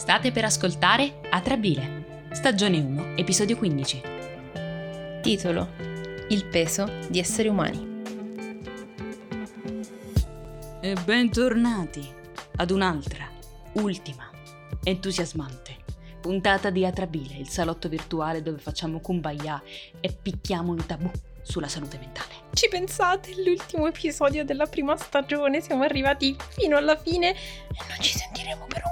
State per ascoltare Atrabile, stagione 1, episodio 15. Titolo Il peso di esseri umani. E bentornati ad un'altra, ultima, entusiasmante puntata di Atrabile, il salotto virtuale dove facciamo kumbaya e picchiamo un tabù sulla salute mentale. Ci pensate, l'ultimo episodio della prima stagione, siamo arrivati fino alla fine e non ci sentiremo per un.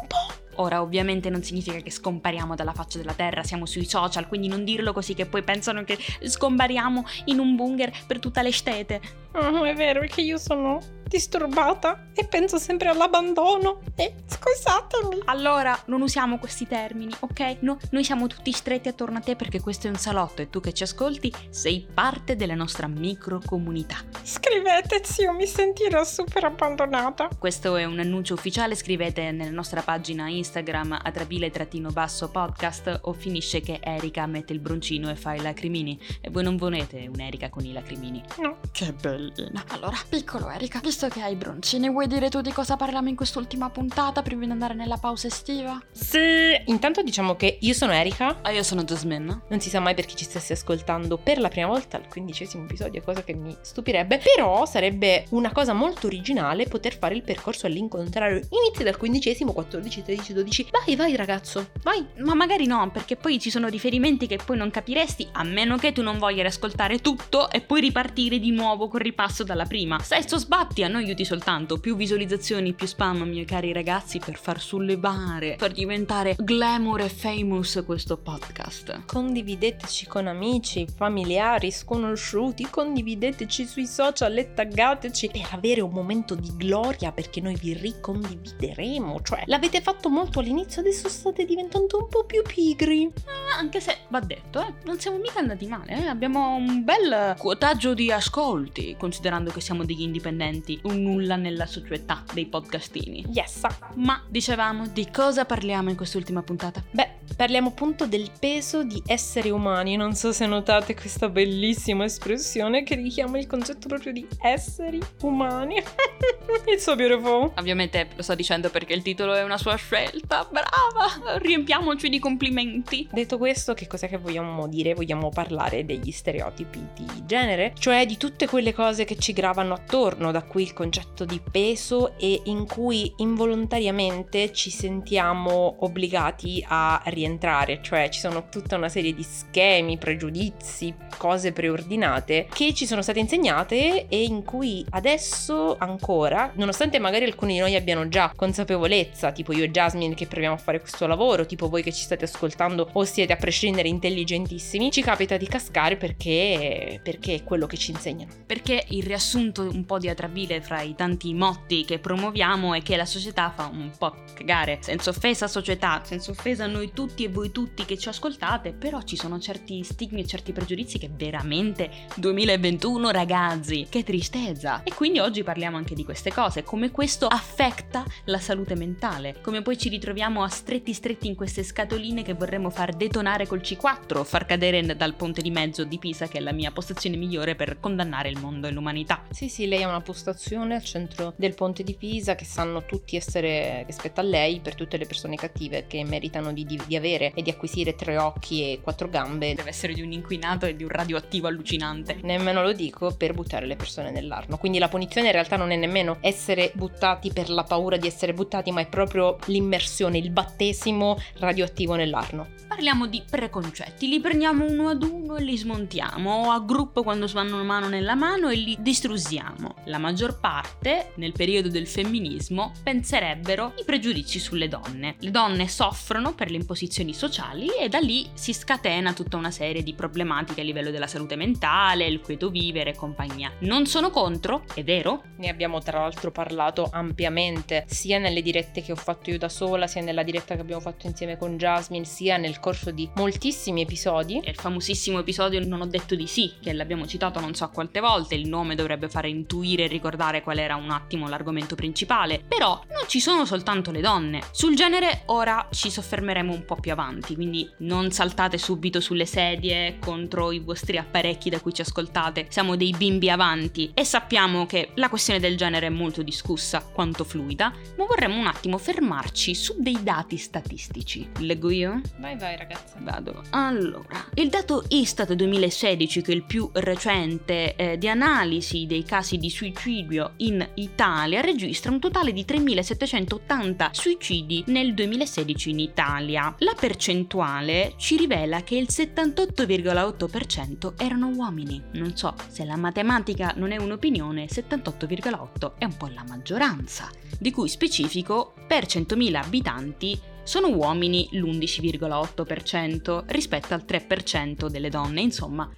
Ora, ovviamente non significa che scompariamo dalla faccia della terra, siamo sui social, quindi non dirlo così che poi pensano che scompariamo in un bunker per tutta l'estate. Oh, è vero, perché io sono disturbata e penso sempre all'abbandono. E scusatemi. Allora, non usiamo questi termini, ok? No, noi siamo tutti stretti attorno a te perché questo è un salotto e tu che ci ascolti sei parte della nostra microcomunità. Scriveteci, io mi sentirò super abbandonata. Questo è un annuncio ufficiale, scrivete nella nostra pagina Instagram atrabile-basso podcast o finisce che Erika mette il broncino e fa i lacrimini. E voi non volete un'Erika con i lacrimini. No. Che bellina. Allora, piccolo Erika, visto che hai i broncini, vuoi dire tu di cosa parliamo in quest'ultima puntata prima di andare nella pausa estiva? Sì. Intanto diciamo che io sono Erika. Ah, io sono Jasmine. Non si sa mai per chi ci stesse ascoltando per la prima volta al quindicesimo episodio, cosa che mi stupirebbe. Però sarebbe una cosa molto originale poter fare il percorso all'incontrario. Inizi dal quindicesimo, 14, 13, 12. Vai, vai ragazzo, vai. Ma magari no, perché poi ci sono riferimenti che poi non capiresti, a meno che tu non voglia ascoltare tutto e poi ripartire di nuovo col ripasso dalla prima. Sesto sbatti a noi aiuti soltanto. Più visualizzazioni, più spam, miei cari ragazzi, per far sollevare, per diventare glamour e famous questo podcast. Condivideteci con amici, familiari, sconosciuti, condivideteci sui social e taggateci per avere un momento di gloria perché noi vi ricondivideremo. Cioè, l'avete fatto molto all'inizio, adesso state diventando un po' più pigri. Eh, anche se, va detto, eh, non siamo mica andati male, eh? abbiamo un bel quotaggio di ascolti, considerando che siamo degli indipendenti, un nulla nella società dei podcastini. Yes. Ma dicevamo, di cosa parliamo in quest'ultima puntata? Beh, parliamo appunto del peso di esseri umani. Non so se notate questa bellissima espressione che richiama il concetto proprio di esseri umani. It's so beautiful. Ovviamente lo sto dicendo perché il titolo è una sua scelta, brava! Riempiamoci di complimenti. Detto questo, che cos'è che vogliamo dire? Vogliamo parlare degli stereotipi di genere, cioè di tutte quelle cose che ci gravano attorno, da qui il concetto di peso e in cui involontariamente ci sentiamo obbligati a rientrare, cioè ci sono tutta una serie di schemi, pregiudizi, cose preordinate che ci sono state insegnate e in cui adesso ancora, nonostante magari alcuni di noi abbiano già consapevolezza, tipo io e Jasmine che proviamo a fare questo lavoro, tipo voi che ci state ascoltando o siete a prescindere intelligentissimi, ci capita di cascare perché, perché è quello che ci insegnano. Perché il riassunto un po' di atrabile fra i tanti motti che promuoviamo è che la società fa un po' cagare. Senza offesa società, senza offesa a noi tutti e voi tutti che ci ascoltate, però ci sono certi stigmi e certi pregiudizi che veramente 2021 ragazzi, che tristezza. E quindi oggi parliamo anche di queste cose, come questo affetta la salute mentale, come poi ci ritroviamo a stretti stretti in queste scatoline che vorremmo far detonare col C4, far cadere dal ponte di mezzo di Pisa che è la mia postazione migliore per condannare il mondo e l'umanità. Sì, sì, lei ha una postazione al centro del ponte di Pisa che sanno tutti essere, che spetta a lei per tutte le persone cattive che meritano di, di, di avere e di acquisire tre occhi e quattro gambe. Deve essere di un inquinato e di un radioattivo allucinante. Nemmeno lo dico per buttare le persone nell'arno. Quindi la punizione in realtà non è nemmeno essere buttati per la paura di essere buttati, ma è proprio l'immersione, il battesimo radioattivo nell'arno. Parliamo di preconcetti, li prendiamo uno ad uno e li smontiamo, o a gruppo quando vanno mano nella mano e li distrusiamo. La maggior parte, nel periodo del femminismo, penserebbero i pregiudizi sulle donne. Le donne soffrono per le imposizioni sociali e da lì si scatena tutta una serie di problematiche a livello della salute mentale, il quieto vivere e compagnia. Non sono contro, è vero? Ne abbiamo tra l'altro parlato ampiamente, sia nelle dirette che ho fatto io da sola, sia nella diretta che abbiamo fatto insieme con Jasmine, sia nel corso di moltissimi episodi. È il famosissimo episodio Non ho detto di sì, che l'abbiamo citato non so quante volte, il nome dovrebbe fare intuire e ricordare qual era un attimo l'argomento principale, però non ci sono soltanto le donne. Sul genere ora ci soffermeremo un po' più avanti, quindi non saltate subito sulle sedie contro i vostri apparecchi da cui ci ascoltate, siamo dei bimbi avanti e sappiamo che la questione del genere è molto discussa quanto fluida, ma vorremmo un attimo fermarci su dei dati statistici. Leggo io? Vai vai ragazza. Vado. Allora, il dato Istat 2016, che è il più recente eh, di analisi dei casi di suicidio in Italia, registra un totale di 3.780 suicidi nel 2016 in Italia. La percentuale ci rivela che il 78,8% erano uomini. Non so se la matematica non è un'opinione, 78,8 è un po' la maggioranza, di cui specifico per 100.000 abitanti sono uomini l'11,8% rispetto al 3% delle donne, insomma,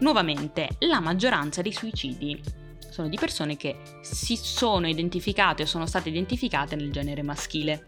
nuovamente la maggioranza dei suicidi sono di persone che si sono identificate o sono state identificate nel genere maschile.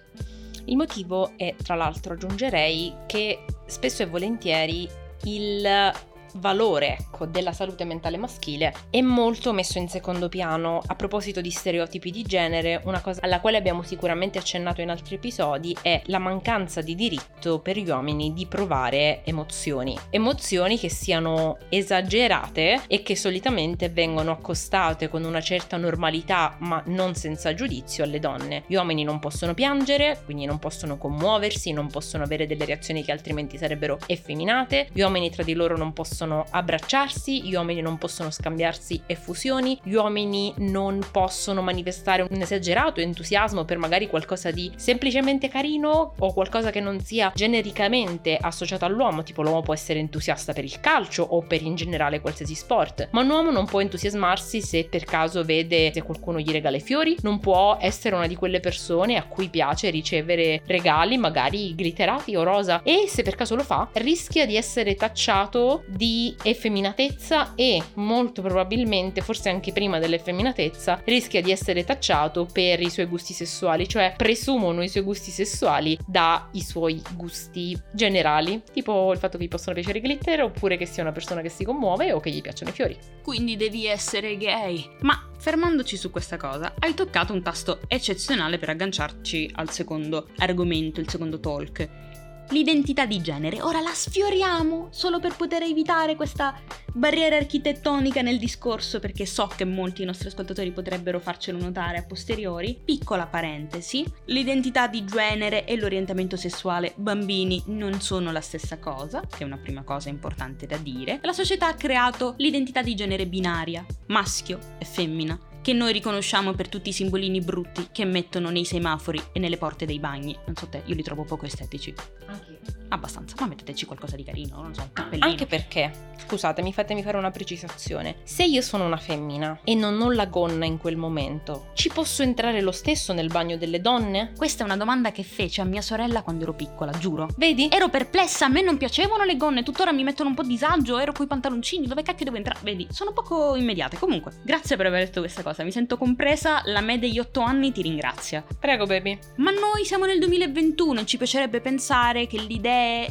Il motivo è, tra l'altro, aggiungerei che spesso e volentieri il valore ecco, della salute mentale maschile è molto messo in secondo piano. A proposito di stereotipi di genere, una cosa alla quale abbiamo sicuramente accennato in altri episodi è la mancanza di diritto per gli uomini di provare emozioni. Emozioni che siano esagerate e che solitamente vengono accostate con una certa normalità ma non senza giudizio alle donne. Gli uomini non possono piangere, quindi non possono commuoversi, non possono avere delle reazioni che altrimenti sarebbero effeminate, gli uomini tra di loro non possono possono abbracciarsi, gli uomini non possono scambiarsi effusioni, gli uomini non possono manifestare un esagerato entusiasmo per magari qualcosa di semplicemente carino o qualcosa che non sia genericamente associato all'uomo, tipo l'uomo può essere entusiasta per il calcio o per in generale qualsiasi sport, ma un uomo non può entusiasmarsi se per caso vede se qualcuno gli regala i fiori, non può essere una di quelle persone a cui piace ricevere regali magari glitterati o rosa e se per caso lo fa rischia di essere tacciato di effeminatezza e molto probabilmente, forse anche prima dell'effeminatezza, rischia di essere tacciato per i suoi gusti sessuali, cioè presumono i suoi gusti sessuali dai suoi gusti generali, tipo il fatto che gli possono piacere i glitter oppure che sia una persona che si commuove o che gli piacciono i fiori. Quindi devi essere gay. Ma fermandoci su questa cosa, hai toccato un tasto eccezionale per agganciarci al secondo argomento, il secondo talk l'identità di genere. Ora la sfioriamo solo per poter evitare questa barriera architettonica nel discorso, perché so che molti nostri ascoltatori potrebbero farcelo notare a posteriori. Piccola parentesi, l'identità di genere e l'orientamento sessuale bambini non sono la stessa cosa, che è una prima cosa importante da dire. La società ha creato l'identità di genere binaria, maschio e femmina che noi riconosciamo per tutti i simbolini brutti che mettono nei semafori e nelle porte dei bagni. Non so te, io li trovo poco estetici. Anche Abbastanza, ma metteteci qualcosa di carino, non so, un cappellino. Anche perché, scusatemi, fatemi fare una precisazione. Se io sono una femmina e non ho la gonna in quel momento, ci posso entrare lo stesso nel bagno delle donne? Questa è una domanda che fece a mia sorella quando ero piccola, giuro. Vedi? Ero perplessa, a me non piacevano le gonne, tuttora mi mettono un po' disagio, ero coi pantaloncini, dove cacchio devo entrare? Vedi, sono poco immediate. Comunque, grazie per aver detto questa cosa, mi sento compresa, la me degli otto anni ti ringrazia. Prego, baby. Ma noi siamo nel 2021 e ci piacerebbe pensare che le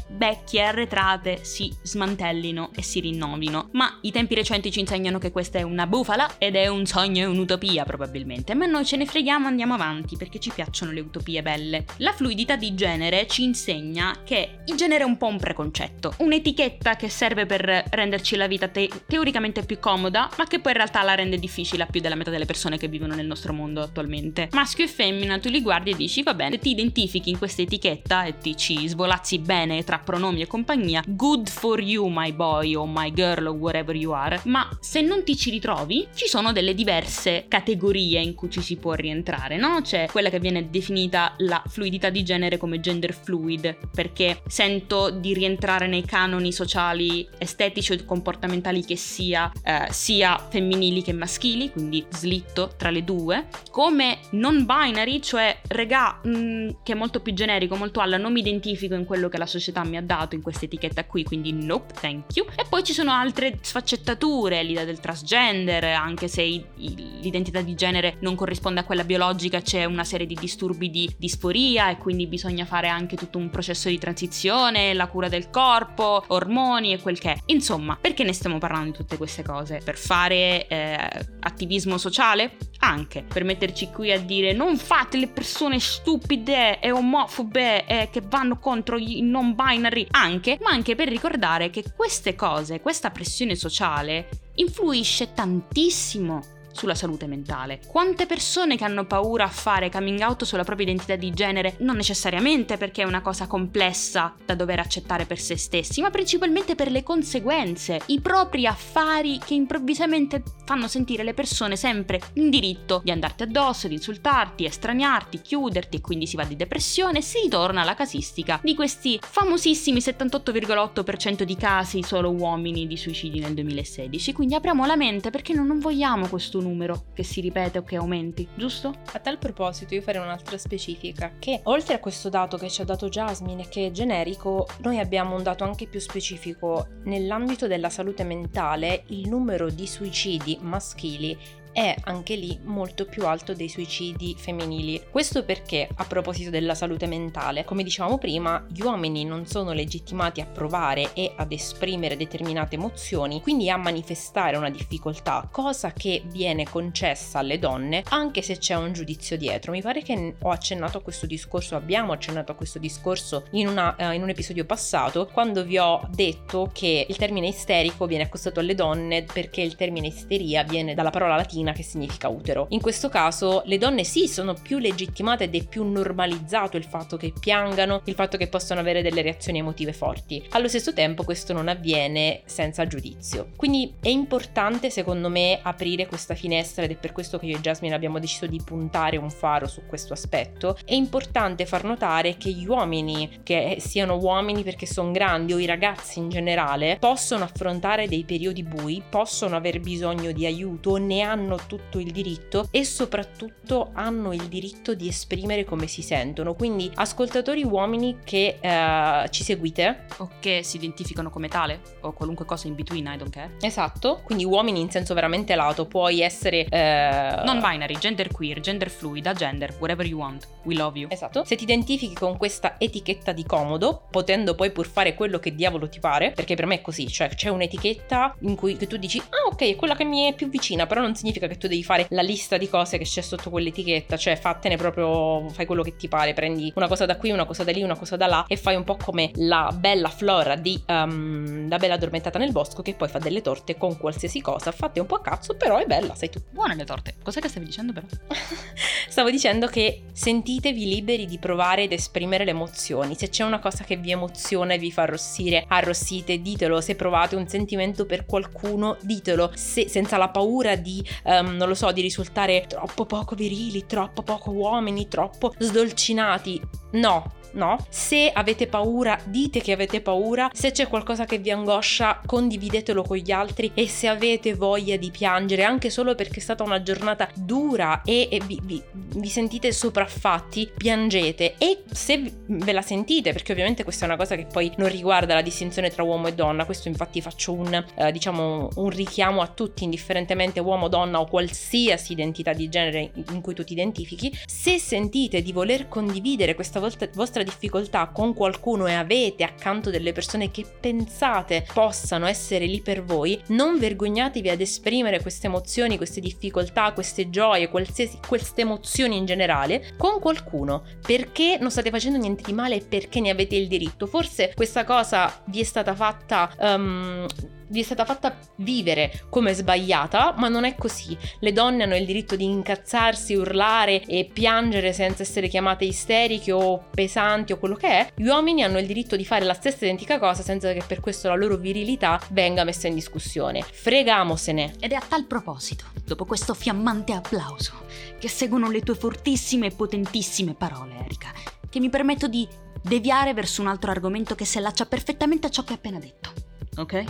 vecchie e arretrate si smantellino e si rinnovino. Ma i tempi recenti ci insegnano che questa è una bufala ed è un sogno e un'utopia probabilmente. Ma noi ce ne freghiamo, andiamo avanti perché ci piacciono le utopie belle. La fluidità di genere ci insegna che il genere è un po' un preconcetto, un'etichetta che serve per renderci la vita te- teoricamente più comoda, ma che poi in realtà la rende difficile a più della metà delle persone che vivono nel nostro mondo attualmente. Maschio e femmina, tu li guardi e dici, va bene, ti identifichi in questa etichetta e ti ci svolazzi bene tra pronomi e compagnia, good for you my boy o my girl o whatever you are, ma se non ti ci ritrovi, ci sono delle diverse categorie in cui ci si può rientrare, no? C'è quella che viene definita la fluidità di genere come gender fluid, perché sento di rientrare nei canoni sociali, estetici o comportamentali che sia, eh, sia femminili che maschili, quindi slitto tra le due, come non binary, cioè regà, mh, mm, che è molto più generico, molto alla non mi identifico in quello che la società mi ha dato in questa etichetta qui, quindi nope, thank you. E poi ci sono altre sfaccettature, l'idea del transgender, anche se i, i, l'identità di genere non corrisponde a quella biologica, c'è una serie di disturbi di disforia e quindi bisogna fare anche tutto un processo di transizione, la cura del corpo, ormoni e quel che. Insomma, perché ne stiamo parlando di tutte queste cose? Per fare eh, attivismo sociale? Anche. Per metterci qui a dire non fate le persone stupide e omofobe e che vanno contro i non binary? Anche, ma anche per ricordare che queste cose, questa pressione sociale influisce tantissimo sulla salute mentale. Quante persone che hanno paura a fare coming out sulla propria identità di genere, non necessariamente perché è una cosa complessa da dover accettare per se stessi, ma principalmente per le conseguenze, i propri affari che improvvisamente fanno sentire le persone sempre in diritto di andarti addosso, di insultarti, estraniarti, chiuderti e quindi si va di depressione, si ritorna alla casistica di questi famosissimi 78,8% di casi solo uomini di suicidi nel 2016. Quindi apriamo la mente perché non vogliamo questo numero che si ripete o che aumenti, giusto? A tal proposito io farei un'altra specifica, che oltre a questo dato che ci ha dato Jasmine, che è generico, noi abbiamo un dato anche più specifico. Nell'ambito della salute mentale, il numero di suicidi maschili è anche lì molto più alto dei suicidi femminili. Questo perché, a proposito della salute mentale, come dicevamo prima, gli uomini non sono legittimati a provare e ad esprimere determinate emozioni, quindi a manifestare una difficoltà, cosa che viene concessa alle donne anche se c'è un giudizio dietro. Mi pare che ho accennato a questo discorso, abbiamo accennato a questo discorso in, una, uh, in un episodio passato, quando vi ho detto che il termine isterico viene accostato alle donne perché il termine isteria viene dalla parola latina vagina che significa utero. In questo caso le donne sì sono più legittimate ed è più normalizzato il fatto che piangano, il fatto che possono avere delle reazioni emotive forti. Allo stesso tempo questo non avviene senza giudizio. Quindi è importante secondo me aprire questa finestra ed è per questo che io e Jasmine abbiamo deciso di puntare un faro su questo aspetto. È importante far notare che gli uomini, che siano uomini perché sono grandi o i ragazzi in generale, possono affrontare dei periodi bui, possono aver bisogno di aiuto, ne hanno hanno tutto il diritto e soprattutto hanno il diritto di esprimere come si sentono. Quindi ascoltatori uomini che eh, ci seguite o che si identificano come tale o qualunque cosa in between, I don't care. Esatto, quindi uomini in senso veramente lato, puoi essere eh... non binary, gender queer, gender fluid, agender, whatever you want. We love you. Esatto. Se ti identifichi con questa etichetta di comodo, potendo poi pur fare quello che diavolo ti pare, perché per me è così, cioè c'è un'etichetta in cui tu dici "Ah, ok, è quella che mi è più vicina", però non significa significa che tu devi fare la lista di cose che c'è sotto quell'etichetta, cioè fattene proprio, fai quello che ti pare, prendi una cosa da qui, una cosa da lì, una cosa da là e fai un po' come la bella flora di um, La bella addormentata nel bosco che poi fa delle torte con qualsiasi cosa, fatte un po' a cazzo, però è bella, sai tu. Buone le torte. Cos'è che stavi dicendo però? Stavo dicendo che sentitevi liberi di provare ed esprimere le emozioni. Se c'è una cosa che vi emoziona e vi fa arrossire, arrossite, ditelo. Se provate un sentimento per qualcuno, ditelo. Se, senza la paura di um, non lo so, di risultare troppo poco virili, troppo poco uomini, troppo sdolcinati. No, no? Se avete paura, dite che avete paura. Se c'è qualcosa che vi angoscia, condividetelo con gli altri. E se avete voglia di piangere, anche solo perché è stata una giornata dura e, e vi, vi, vi, sentite sopraffatti, piangete. E se ve la sentite, perché ovviamente questa è una cosa che poi non riguarda la distinzione tra uomo e donna, questo infatti faccio un, eh, diciamo, un richiamo a tutti, indifferentemente uomo, donna o qualsiasi identità di genere in cui tu ti identifichi. Se sentite di voler condividere questa vostra vostra difficoltà con qualcuno e avete accanto delle persone che pensate possano essere lì per voi, non vergognatevi ad esprimere queste emozioni, queste difficoltà, queste gioie, qualsiasi, queste emozioni in generale con qualcuno, perché non state facendo niente di male e perché ne avete il diritto. Forse questa cosa vi è stata fatta um, vi è stata fatta vivere come sbagliata, ma non è così. Le donne hanno il diritto di incazzarsi, urlare e piangere senza essere chiamate isteriche o pesanti o quello che è. Gli uomini hanno il diritto di fare la stessa identica cosa senza che per questo la loro virilità venga messa in discussione. Fregamosene. Ed è a tal proposito, dopo questo fiammante applauso, che seguono le tue fortissime e potentissime parole, Erika, che mi permetto di deviare verso un altro argomento che si allaccia perfettamente a ciò che hai appena detto. Ok?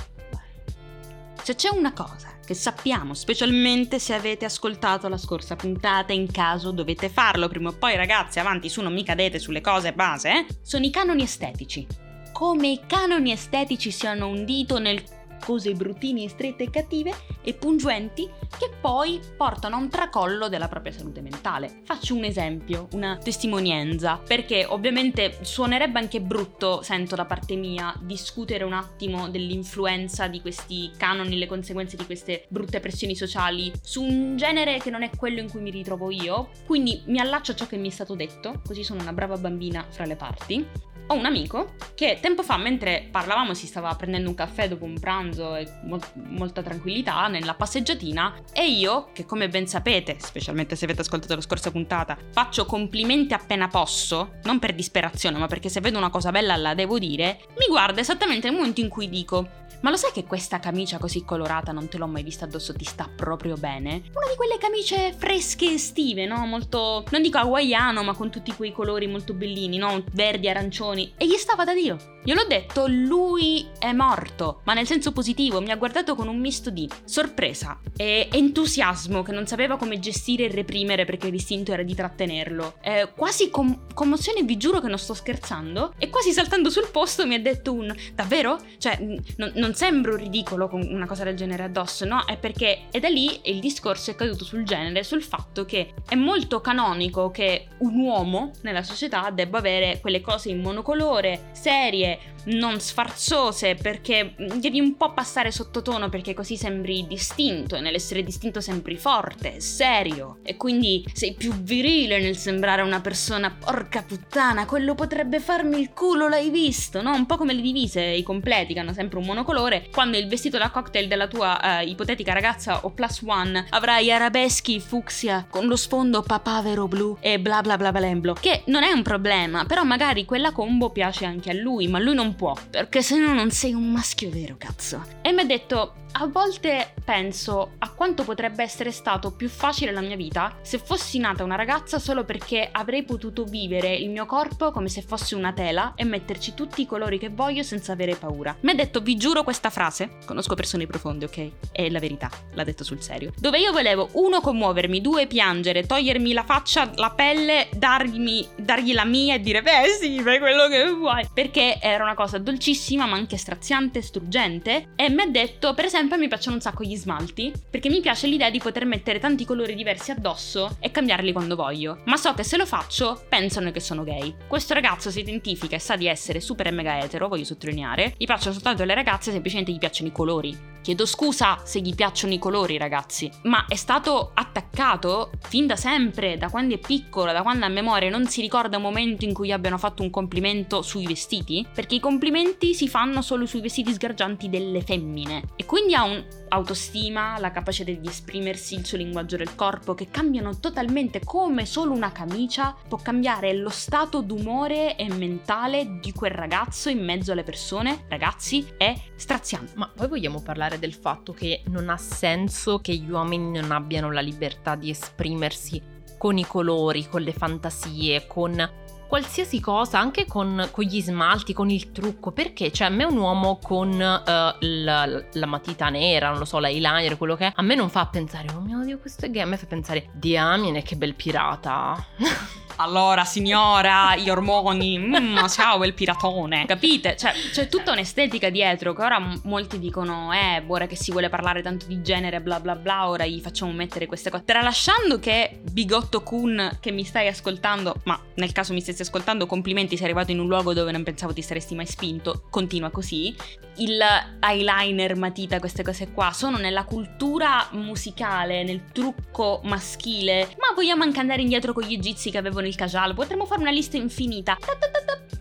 Se c'è una cosa che sappiamo, specialmente se avete ascoltato la scorsa puntata, in caso dovete farlo prima o poi, ragazzi, avanti su, non mi cadete sulle cose base, eh? sono i canoni estetici come i canoni estetici siano un dito nel cose bruttine, strette e cattive e pungenti che poi portano a un tracollo della propria salute mentale. Faccio un esempio, una testimonianza, perché ovviamente suonerebbe anche brutto, sento da parte mia, discutere un attimo dell'influenza di questi canoni, le conseguenze di queste brutte pressioni sociali su un genere che non è quello in cui mi ritrovo io, quindi mi allaccio a ciò che mi è stato detto, così sono una brava bambina fra le parti ho un amico che tempo fa, mentre parlavamo, si stava prendendo un caffè dopo un pranzo e mo- molta tranquillità nella passeggiatina. E io, che come ben sapete, specialmente se avete ascoltato la scorsa puntata, faccio complimenti appena posso, non per disperazione, ma perché se vedo una cosa bella la devo dire, mi guarda esattamente nel momento in cui dico. Ma lo sai che questa camicia così colorata non te l'ho mai vista addosso, ti sta proprio bene? Una di quelle camicie fresche estive, no? Molto, non dico hawaiano, ma con tutti quei colori molto bellini, no? Verdi, arancioni. E gli stava da Dio. Io l'ho detto, lui è morto, ma nel senso positivo, mi ha guardato con un misto di sorpresa e entusiasmo che non sapeva come gestire e reprimere perché l'istinto era di trattenerlo. Eh, quasi com- commozione, vi giuro che non sto scherzando, e quasi saltando sul posto mi ha detto un davvero? Cioè, n- non sembro ridicolo con una cosa del genere addosso, no? È perché, e da lì il discorso è caduto sul genere, sul fatto che è molto canonico che un uomo nella società debba avere quelle cose in monocolore, serie, non sfarzose perché devi un po' passare sottotono perché così sembri distinto e nell'essere distinto sembri forte, serio e quindi sei più virile nel sembrare una persona porca puttana, quello potrebbe farmi il culo, l'hai visto, no? Un po' come le divise, i completi che hanno sempre un monocolore, quando il vestito da cocktail della tua uh, ipotetica ragazza o plus one avrai arabeschi fucsia con lo sfondo papavero blu e bla bla bla blemblo, che non è un problema, però magari quella combo piace anche a lui, ma lui non può, perché se no non sei un maschio vero, cazzo. E mi ha detto, a volte penso a quanto potrebbe essere stato più facile la mia vita se fossi nata una ragazza solo perché avrei potuto vivere il mio corpo come se fosse una tela e metterci tutti i colori che voglio senza avere paura. Mi ha detto, vi giuro questa frase, conosco persone profonde, ok? È la verità, l'ha detto sul serio. Dove io volevo, uno, commuovermi, due, piangere, togliermi la faccia, la pelle, dargli, dargli la mia e dire, beh sì, fai quello che vuoi. Perché era una cosa dolcissima ma anche straziante, struggente. E mi ha detto, per esempio, esempio mi piacciono un sacco gli smalti, perché mi piace l'idea di poter mettere tanti colori diversi addosso e cambiarli quando voglio. Ma so che se lo faccio, pensano che sono gay. Questo ragazzo si identifica e sa di essere super e mega etero, voglio sottolineare. Gli piacciono soltanto le ragazze, semplicemente gli piacciono i colori. Chiedo scusa se gli piacciono i colori, ragazzi, ma è stato attaccato fin da sempre, da quando è piccolo, da quando a memoria non si ricorda un momento in cui abbiano fatto un complimento sui vestiti, perché i complimenti si fanno solo sui vestiti sgargianti delle femmine. E quindi ha un'autostima, la capacità di esprimersi, il suo linguaggio del corpo, che cambiano totalmente come solo una camicia può cambiare lo stato d'umore e mentale di quel ragazzo in mezzo alle persone. Ragazzi, è straziante. Ma poi vogliamo parlare parlare del fatto che non ha senso che gli uomini non abbiano la libertà di esprimersi con i colori, con le fantasie, con qualsiasi cosa, anche con, con, gli smalti, con il trucco, perché? Cioè a me un uomo con uh, la, la, matita nera, non lo so, l'eyeliner, quello che è, a me non fa pensare, oh mio Dio, questo è gay, a me fa pensare, diamine, che bel pirata. allora signora, gli ormoni, mm, ciao il piratone, capite? Cioè c'è tutta un'estetica dietro che ora m- molti dicono, eh, ora che si vuole parlare tanto di genere, bla bla bla, ora gli facciamo mettere queste cose. Tralasciando che Bigotto Kun che mi stai ascoltando, ma nel caso mi stessi ascoltando, complimenti, sei arrivato in un luogo dove non pensavo ti saresti mai spinto, continua così. Il eyeliner, matita, queste cose qua sono nella cultura musicale, nel trucco maschile, ma vogliamo anche andare indietro con gli egizi che avevano il casual, potremmo fare una lista infinita.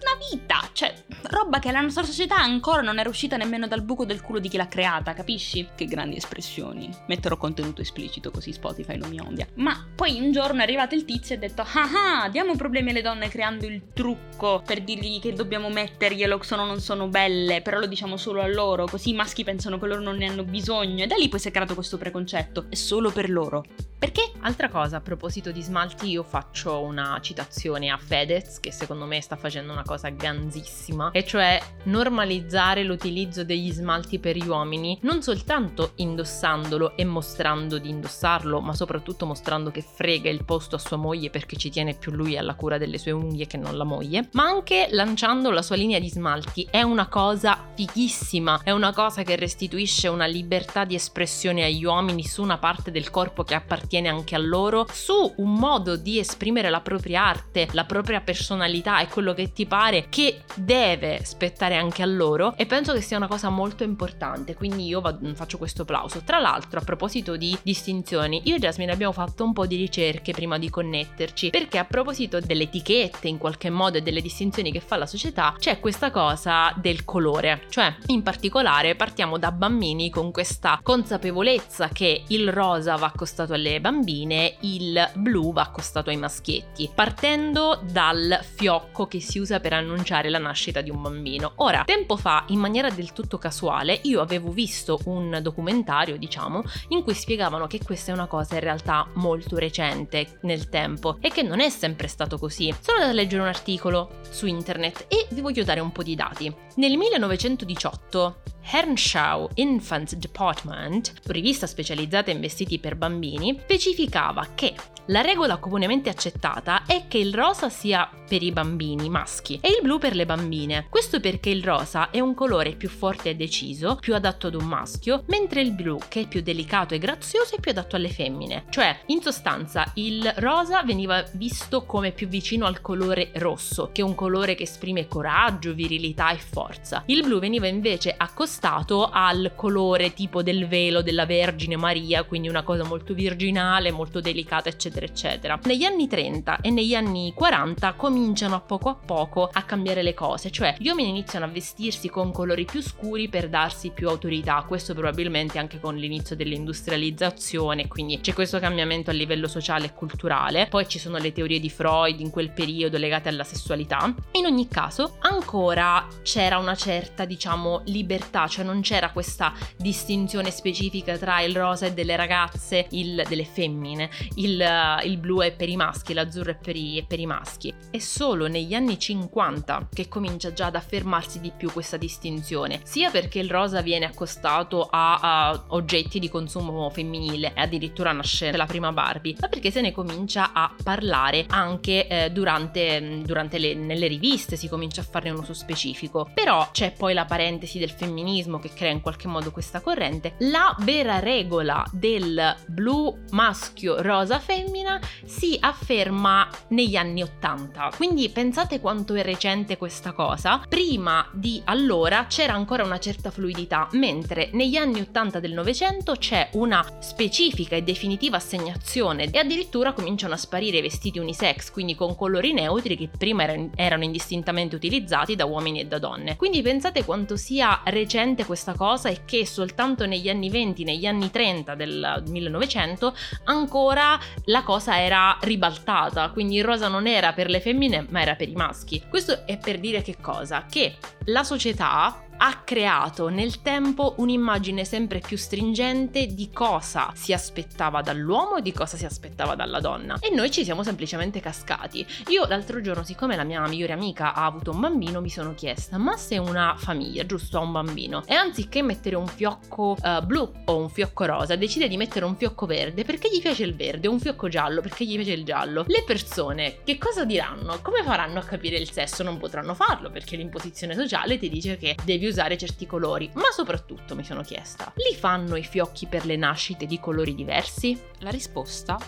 Una vita, cioè, roba che la nostra società ancora non era uscita nemmeno dal buco del culo di chi l'ha creata, capisci? Che grandi espressioni. Metterò contenuto esplicito così Spotify non mi odia. Ma poi un giorno è arrivato il tizio e ha detto: Ah ah, diamo problemi alle donne creando il trucco per dirgli che dobbiamo metterglielo, sono o non sono belle, però lo diciamo solo a loro, così i maschi pensano che loro non ne hanno bisogno. E da lì poi si è creato questo preconcetto. È solo per loro. Perché? Altra cosa, a proposito di smalti, io faccio una citazione a Fedez, che secondo me sta facendo una cosa ganzissima, e cioè normalizzare l'utilizzo degli smalti per gli uomini, non soltanto indossandolo e mostrando di indossarlo, ma soprattutto mostrando che frega il posto a sua moglie perché ci tiene più lui alla cura delle sue unghie che non la moglie, ma anche lanciando la sua linea di smalti. È una cosa fighissima, è una cosa che restituisce una libertà di espressione agli uomini su una parte del corpo che appartiene anche a loro, su un modo di esprimere la propria arte, la propria personalità e quello che ti pare che deve spettare anche a loro e penso che sia una cosa molto importante, quindi io vado, faccio questo applauso. Tra l'altro, a proposito di distinzioni, io e Jasmine abbiamo fatto un po' di ricerche prima di connetterci, perché a proposito delle etichette in qualche modo e delle distinzioni che fa la società, c'è questa cosa del colore, cioè in particolare partiamo da bambini con questa consapevolezza che il rosa va accostato alle bambine, il blu va accostato ai maschietti, partendo dal fiocco che si usa per annunciare la nascita di un bambino. Ora, tempo fa, in maniera del tutto casuale, io avevo visto un documentario, diciamo, in cui spiegavano che questa è una cosa in realtà molto recente nel tempo e che non è sempre stato così. Sono andata a leggere un articolo su internet e vi voglio dare un po' di dati. Nel 1918 Hernschau Infant Department, rivista specializzata in vestiti per bambini, specificava che la regola comunemente accettata è che il rosa sia per i bambini maschi e il blu per le bambine. Questo perché il rosa è un colore più forte e deciso, più adatto ad un maschio, mentre il blu, che è più delicato e grazioso, è più adatto alle femmine. Cioè, in sostanza, il rosa veniva visto come più vicino al colore rosso, che è un colore che esprime coraggio, virilità e forza. Il blu veniva invece accostato al colore tipo del velo della Vergine Maria, quindi una cosa molto virginale, molto delicata, eccetera eccetera, eccetera. Negli anni 30 e negli anni 40 cominciano a poco a poco a cambiare le cose, cioè gli uomini iniziano a vestirsi con colori più scuri per darsi più autorità, questo probabilmente anche con l'inizio dell'industrializzazione, quindi c'è questo cambiamento a livello sociale e culturale, poi ci sono le teorie di Freud in quel periodo legate alla sessualità. In ogni caso, ancora c'era una certa, diciamo, libertà, cioè non c'era questa distinzione specifica tra il rosa e delle ragazze, il delle femmine, il il blu è per i maschi, l'azzurro è per i, è per i maschi. È solo negli anni 50 che comincia già ad affermarsi di più questa distinzione, sia perché il rosa viene accostato a, a oggetti di consumo femminile addirittura nasce la prima Barbie, ma perché se ne comincia a parlare anche eh, durante, durante le, nelle riviste, si comincia a farne un uso specifico. Però c'è poi la parentesi del femminismo che crea in qualche modo questa corrente. La vera regola del blu maschio, rosa femmina femmina si afferma negli anni 80. Quindi pensate quanto è recente questa cosa. Prima di allora c'era ancora una certa fluidità, mentre negli anni 80 del Novecento c'è una specifica e definitiva assegnazione e addirittura cominciano a sparire i vestiti unisex, quindi con colori neutri che prima erano indistintamente utilizzati da uomini e da donne. Quindi pensate quanto sia recente questa cosa e che soltanto negli anni 20, negli anni 30 del 1900 ancora la cosa era ribaltata, quindi il rosa non era per le femmine ma era per i maschi. Questo è per dire che cosa? Che la società ha creato nel tempo un'immagine sempre più stringente di cosa si aspettava dall'uomo e di cosa si aspettava dalla donna. E noi ci siamo semplicemente cascati. Io l'altro giorno, siccome la mia migliore amica ha avuto un bambino, mi sono chiesta, ma se una famiglia, giusto, ha un bambino, e anziché mettere un fiocco uh, blu o un fiocco rosa, decide di mettere un fiocco verde perché gli piace il verde, un fiocco giallo perché gli piace il giallo, le persone che cosa diranno? Come faranno a capire il sesso? Non potranno farlo perché l'imposizione sociale ti dice che devi usare certi colori, ma soprattutto mi sono chiesta, li fanno i fiocchi per le nascite di colori diversi? La risposta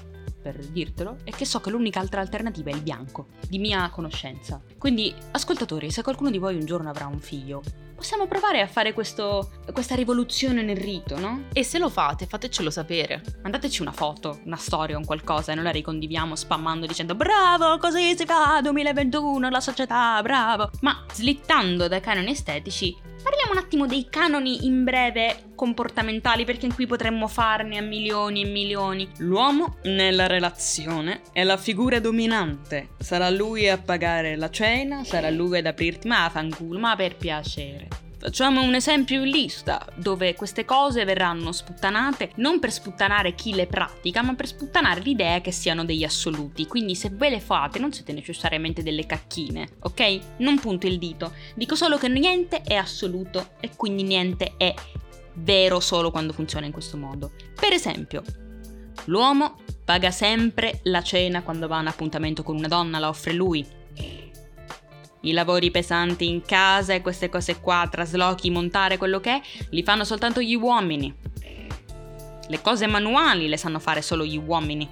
per dirtelo, è che so che l'unica altra alternativa è il bianco, di mia conoscenza. Quindi, ascoltatori, se qualcuno di voi un giorno avrà un figlio, possiamo provare a fare questo, questa rivoluzione nel rito, no? E se lo fate, fatecelo sapere. Mandateci una foto, una storia, un qualcosa e noi la ricondiviamo spammando dicendo bravo, così si fa, 2021, la società, bravo. Ma slittando dai canoni estetici, Parliamo un attimo dei canoni in breve comportamentali perché qui potremmo farne a milioni e milioni. L'uomo nella relazione è la figura dominante. Sarà lui a pagare la cena, sarà lui ad aprirti, ma fanculo, ma per piacere. Facciamo un esempio in lista, dove queste cose verranno sputtanate non per sputtanare chi le pratica, ma per sputtanare l'idea che siano degli assoluti. Quindi se voi le fate non siete necessariamente delle cacchine, ok? Non punto il dito. Dico solo che niente è assoluto e quindi niente è vero solo quando funziona in questo modo. Per esempio, l'uomo paga sempre la cena quando va a un appuntamento con una donna, la offre lui i lavori pesanti in casa e queste cose qua, traslochi, montare quello che è, li fanno soltanto gli uomini. Le cose manuali le sanno fare solo gli uomini.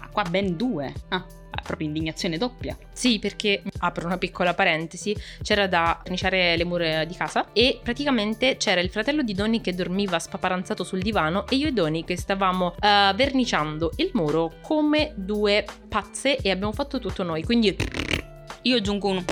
Ah, qua ben due. Ah, proprio indignazione doppia. Sì, perché apro una piccola parentesi, c'era da verniciare le mura di casa e praticamente c'era il fratello di Donny che dormiva spaparanzato sul divano e io e Donny che stavamo uh, verniciando il muro come due pazze e abbiamo fatto tutto noi. Quindi io aggiungo un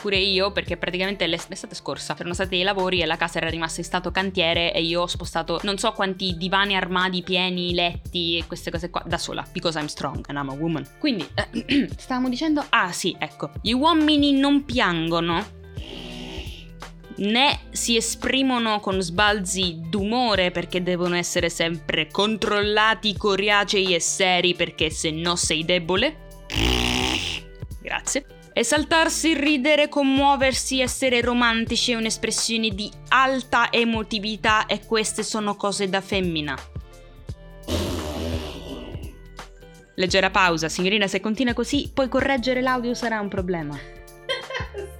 pure io perché praticamente l'estate scorsa erano stati dei lavori e la casa era rimasta in stato cantiere e io ho spostato non so quanti divani, armadi pieni, letti e queste cose qua da sola because I'm strong and I'm a woman. Quindi eh, stavamo dicendo ah sì, ecco, gli uomini non piangono né si esprimono con sbalzi d'umore perché devono essere sempre controllati, coriacei e seri perché se no sei debole. Grazie. Esaltarsi, ridere, commuoversi, essere romantici è un'espressione di alta emotività e queste sono cose da femmina. Leggera pausa, signorina, se continua così, poi correggere l'audio sarà un problema.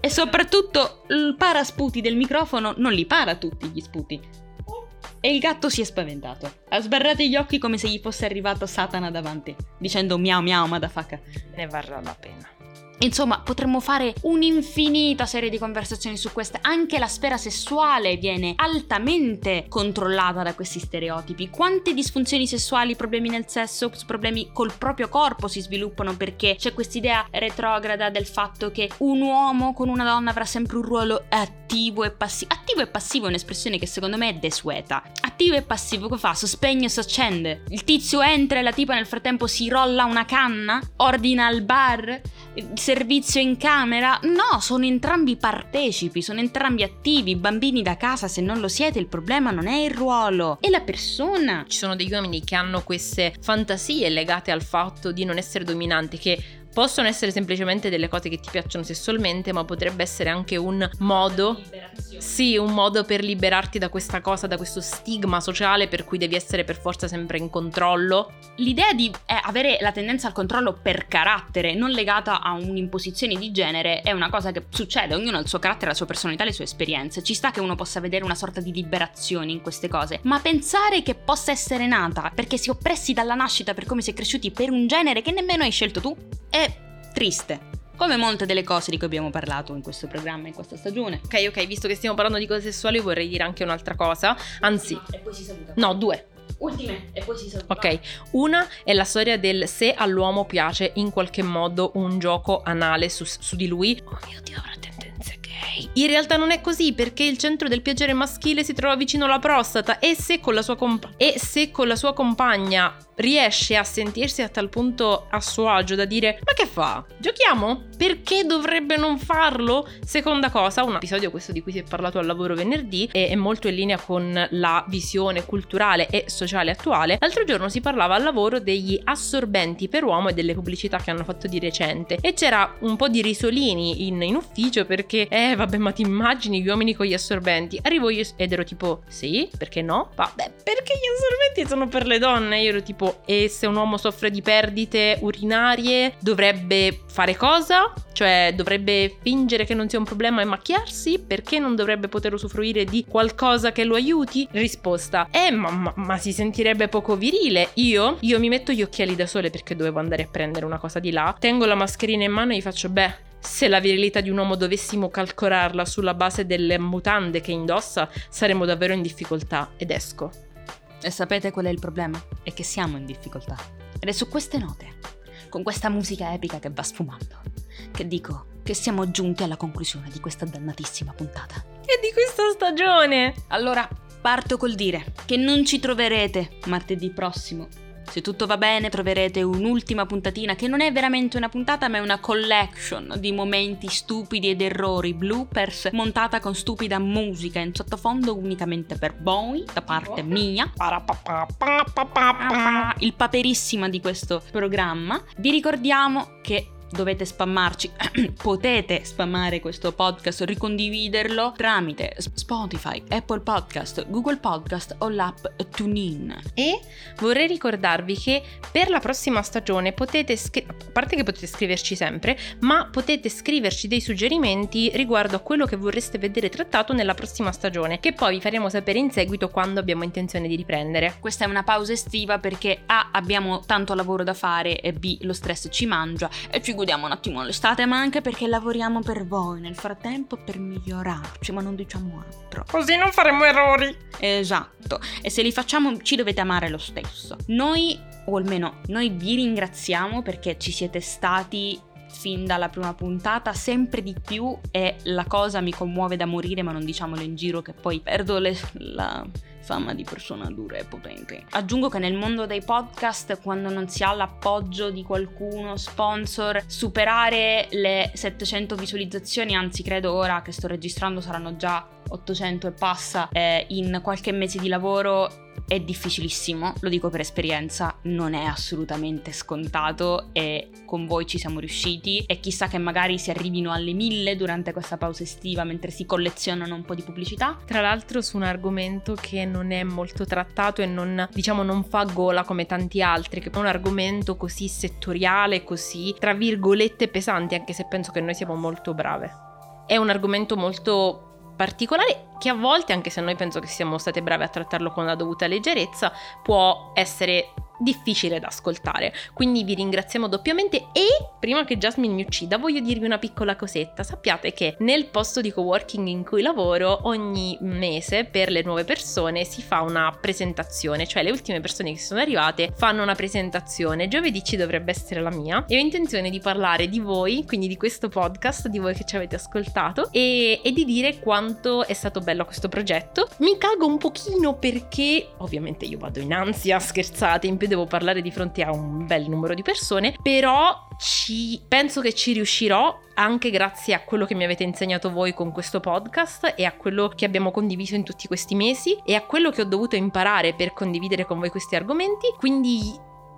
E soprattutto il parasputi del microfono non li para tutti gli sputi. E il gatto si è spaventato. Ha sbarrato gli occhi come se gli fosse arrivato Satana davanti, dicendo miau miau madafaka. Ne varrà la pena. Insomma, potremmo fare un'infinita serie di conversazioni su queste. Anche la sfera sessuale viene altamente controllata da questi stereotipi. Quante disfunzioni sessuali, problemi nel sesso, problemi col proprio corpo si sviluppano perché c'è quest'idea retrograda del fatto che un uomo con una donna avrà sempre un ruolo attivo e passivo. Attivo e passivo è un'espressione che secondo me è desueta. Attivo e passivo che fa? Sospegne e accende. Il tizio entra e la tipa nel frattempo si rolla una canna, ordina al bar servizio in camera? No, sono entrambi partecipi, sono entrambi attivi, bambini da casa, se non lo siete il problema non è il ruolo, è la persona. Ci sono degli uomini che hanno queste fantasie legate al fatto di non essere dominanti, che possono essere semplicemente delle cose che ti piacciono sessualmente, ma potrebbe essere anche un modo. Sì, un modo per liberarti da questa cosa, da questo stigma sociale per cui devi essere per forza sempre in controllo. L'idea di eh, avere la tendenza al controllo per carattere, non legata a un'imposizione di genere, è una cosa che succede, ognuno ha il suo carattere, la sua personalità, le sue esperienze. Ci sta che uno possa vedere una sorta di liberazione in queste cose, ma pensare che possa essere nata perché si è oppressi dalla nascita per come si è cresciuti per un genere che nemmeno hai scelto tu, è triste. Come molte delle cose di cui abbiamo parlato in questo programma, in questa stagione. Ok, ok, visto che stiamo parlando di cose sessuali, vorrei dire anche un'altra cosa. Anzi, e poi si saluta. No, due. Ultime e poi si saluta. Ok, una è la storia del se all'uomo piace in qualche modo un gioco anale su, su di lui. Oh mio Dio, gay. In realtà non è così perché il centro del piacere maschile si trova vicino alla prostata e se con la sua, comp- con la sua compagna riesce a sentirsi a tal punto a suo agio da dire ma che fa? Giochiamo? Perché dovrebbe non farlo? Seconda cosa, un episodio questo di cui si è parlato al lavoro venerdì e è molto in linea con la visione culturale e sociale attuale. L'altro giorno si parlava al lavoro degli assorbenti per uomo e delle pubblicità che hanno fatto di recente e c'era un po' di risolini in, in ufficio perché eh vabbè ma ti immagini gli uomini con gli assorbenti? Arrivo io ed ero tipo sì, perché no? Vabbè perché gli assorbenti sono per le donne? Io ero tipo e se un uomo soffre di perdite urinarie dovrebbe fare cosa? Cioè dovrebbe fingere che non sia un problema e macchiarsi? Perché non dovrebbe poter usufruire di qualcosa che lo aiuti? Risposta, eh ma, ma, ma si sentirebbe poco virile. Io? Io mi metto gli occhiali da sole perché dovevo andare a prendere una cosa di là, tengo la mascherina in mano e gli faccio beh se la virilità di un uomo dovessimo calcolarla sulla base delle mutande che indossa, saremmo davvero in difficoltà ed esco. E sapete qual è il problema? È che siamo in difficoltà. Ed è su queste note, con questa musica epica che va sfumando, che dico che siamo giunti alla conclusione di questa dannatissima puntata. E di questa stagione! Allora, parto col dire che non ci troverete martedì prossimo Se tutto va bene troverete un'ultima puntatina che non è veramente una puntata ma è una collection di momenti stupidi ed errori, bloopers montata con stupida musica in sottofondo unicamente per voi da parte mia. Il paperissima di questo programma. Vi ricordiamo che dovete spammarci, potete spammare questo podcast, ricondividerlo tramite Spotify, Apple Podcast, Google Podcast o l'app TuneIn. E vorrei ricordarvi che per la prossima stagione potete, scri- a parte che potete scriverci sempre, ma potete scriverci dei suggerimenti riguardo a quello che vorreste vedere trattato nella prossima stagione, che poi vi faremo sapere in seguito quando abbiamo intenzione di riprendere. Questa è una pausa estiva perché A abbiamo tanto lavoro da fare e B lo stress ci mangia e ci godiamo un attimo l'estate, ma anche perché lavoriamo per voi nel frattempo per migliorarci, ma non diciamo altro. Così non faremo errori. Esatto, e se li facciamo ci dovete amare lo stesso. Noi, o almeno noi vi ringraziamo perché ci siete stati fin dalla prima puntata, sempre di più e la cosa mi commuove da morire, ma non diciamolo in giro che poi perdo le, la fama di persona dura e potente. Aggiungo che nel mondo dei podcast, quando non si ha l'appoggio di qualcuno, sponsor, superare le 700 visualizzazioni, anzi credo ora che sto registrando saranno già 800 e passa, eh, in qualche mese di lavoro è difficilissimo, lo dico per esperienza, non è assolutamente scontato e con voi ci siamo riusciti e chissà che magari si arrivino alle mille durante questa pausa estiva mentre si collezionano un po' di pubblicità. Tra l'altro su un argomento che non è molto trattato e non, diciamo, non fa gola come tanti altri, che è un argomento così settoriale, così, tra virgolette, pesante, anche se penso che noi siamo molto brave. È un argomento molto particolare che a volte, anche se noi penso che siamo state brave a trattarlo con la dovuta leggerezza, può essere difficile da ascoltare. Quindi vi ringraziamo doppiamente e prima che Jasmine mi uccida voglio dirvi una piccola cosetta. Sappiate che nel posto di coworking in cui lavoro ogni mese per le nuove persone si fa una presentazione, cioè le ultime persone che sono arrivate fanno una presentazione. Giovedì ci dovrebbe essere la mia e ho intenzione di parlare di voi, quindi di questo podcast, di voi che ci avete ascoltato e, e di dire quanto è stato bello questo progetto. Mi cago un pochino perché ovviamente io vado in ansia, scherzate, in devo parlare di fronte a un bel numero di persone, però ci, penso che ci riuscirò anche grazie a quello che mi avete insegnato voi con questo podcast e a quello che abbiamo condiviso in tutti questi mesi e a quello che ho dovuto imparare per condividere con voi questi argomenti. Quindi,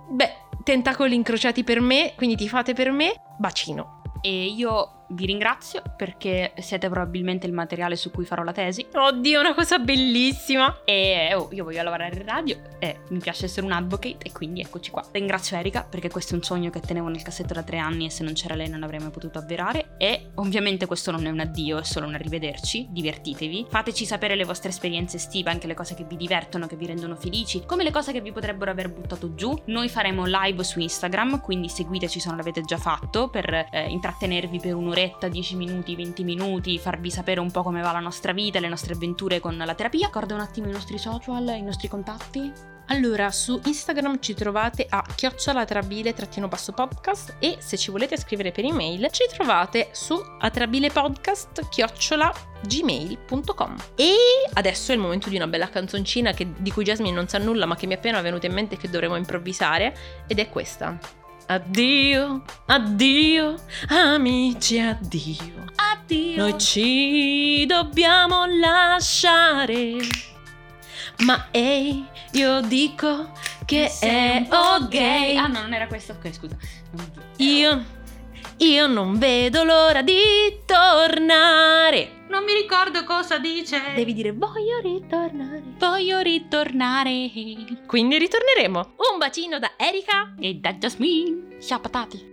beh, tentacoli incrociati per me, quindi ti fate per me, bacino. E io vi ringrazio perché siete probabilmente il materiale su cui farò la tesi. Oddio, una cosa bellissima! E oh, io voglio lavorare in radio e mi piace essere un advocate e quindi eccoci qua. Ringrazio Erika perché questo è un sogno che tenevo nel cassetto da tre anni e se non c'era lei non l'avrei mai potuto avverare. E ovviamente questo non è un addio, è solo un arrivederci. Divertitevi. Fateci sapere le vostre esperienze estive, anche le cose che vi divertono, che vi rendono felici, come le cose che vi potrebbero aver buttato giù. Noi faremo live su Instagram, quindi seguiteci se non l'avete già fatto per eh, intrattenervi per un'ora un'oretta, 10 minuti, 20 minuti, farvi sapere un po' come va la nostra vita, le nostre avventure con la terapia. Ricorda un attimo i nostri social, i nostri contatti. Allora, su Instagram ci trovate a chiocciolatrabile-basso podcast e se ci volete scrivere per email ci trovate su atrabilepodcast chiocciola gmail.com e adesso è il momento di una bella canzoncina che, di cui Jasmine non sa nulla ma che mi è appena venuta in mente che dovremo improvvisare ed è questa Addio, addio, amici, addio. Addio. Noi ci dobbiamo lasciare. Ma ehi, io dico che è ok. Ah, no, non era questo. Ok, scusa. Io, io non vedo l'ora di tornare. Non mi ricordo cosa dice. Devi dire voglio ritornare. Voglio ritornare. Quindi ritorneremo. Un bacino da Erika e da Jasmine. Ciao patati.